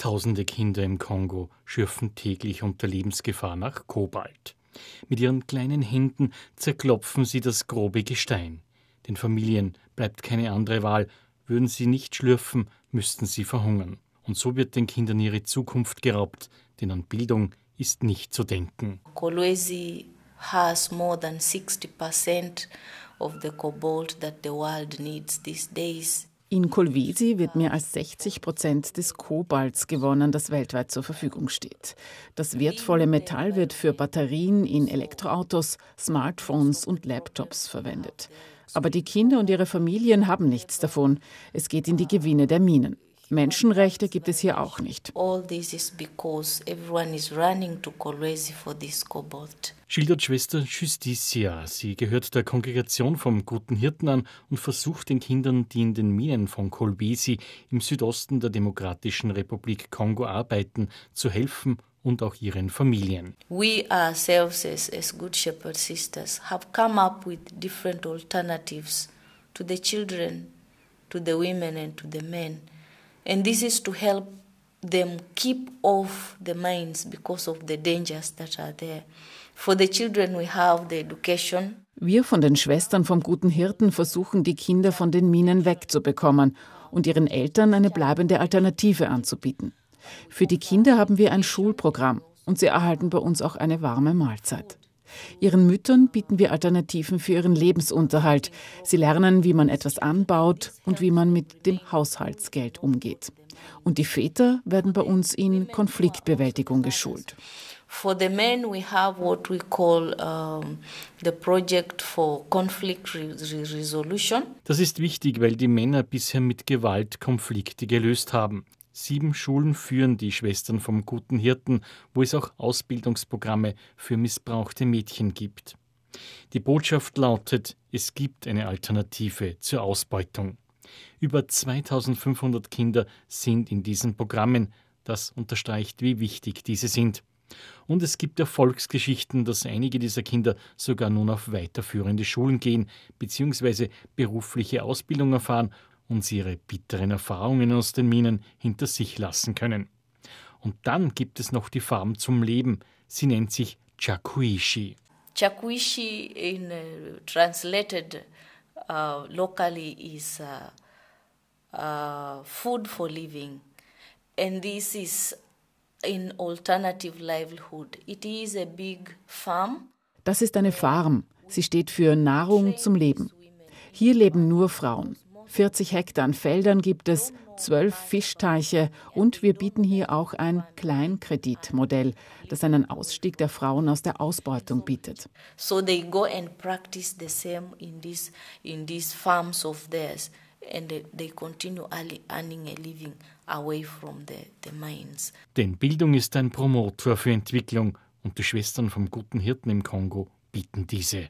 Tausende Kinder im Kongo schürfen täglich unter Lebensgefahr nach Kobalt. Mit ihren kleinen Händen zerklopfen sie das grobe Gestein. Den Familien bleibt keine andere Wahl. Würden sie nicht schlürfen, müssten sie verhungern. Und so wird den Kindern ihre Zukunft geraubt, denn an Bildung ist nicht zu denken. Kolwezi has more than 60% of the cobalt that the world needs these days. In Kolwezi wird mehr als 60 Prozent des Kobalts gewonnen, das weltweit zur Verfügung steht. Das wertvolle Metall wird für Batterien in Elektroautos, Smartphones und Laptops verwendet. Aber die Kinder und ihre Familien haben nichts davon. Es geht in die Gewinne der Minen. Menschenrechte gibt es hier auch nicht. Schildert Schwester Justicia. Sie gehört der Kongregation vom Guten Hirten an und versucht den Kindern, die in den Minen von Kolbesi im Südosten der Demokratischen Republik Kongo arbeiten, zu helfen und auch ihren Familien. We ourselves as, as Good Shepherd Sisters have come up with different alternatives to the children, to the women and to the men. And this is to help them keep off the mines because of the dangers that are there. For the children we have the education. Wir von den Schwestern vom Guten Hirten versuchen, die Kinder von den Minen wegzubekommen und ihren Eltern eine bleibende Alternative anzubieten. Für die Kinder haben wir ein Schulprogramm und sie erhalten bei uns auch eine warme Mahlzeit. Ihren Müttern bieten wir Alternativen für ihren Lebensunterhalt. Sie lernen, wie man etwas anbaut und wie man mit dem Haushaltsgeld umgeht. Und die Väter werden bei uns in Konfliktbewältigung geschult. For the men, we have what we call um, the project for conflict resolution. Das ist wichtig, weil die Männer bisher mit Gewalt Konflikte gelöst haben. Sieben Schulen führen die Schwestern vom Guten Hirten, wo es auch Ausbildungsprogramme für missbrauchte Mädchen gibt. Die Botschaft lautet, es gibt eine Alternative zur Ausbeutung. Über 2500 Kinder sind in diesen Programmen. Das unterstreicht, wie wichtig diese sind. Und es gibt Erfolgsgeschichten, dass einige dieser Kinder sogar nun auf weiterführende Schulen gehen bzw. berufliche Ausbildung erfahren und sie ihre bitteren Erfahrungen aus den Minen hinter sich lassen können. Und dann gibt es noch die Farm zum Leben. Sie nennt sich Chakuishi. Chakuishi in uh, translated uh, locally is uh, uh, food for living. And this is in alternative livelihood. It is a big farm. Das ist eine Farm. Sie steht für Nahrung zum Leben. Hier leben nur Frauen. 40 Hektar an Feldern gibt es, zwölf Fischteiche und wir bieten hier auch ein Kleinkreditmodell, das einen Ausstieg der Frauen aus der Ausbeutung bietet. So they go and practice the same in these in these farms of theirs and they continue earning a living away from the, the mines. Denn Bildung ist ein Promotor für Entwicklung und die Schwestern vom Guten Hirten im Kongo bieten diese.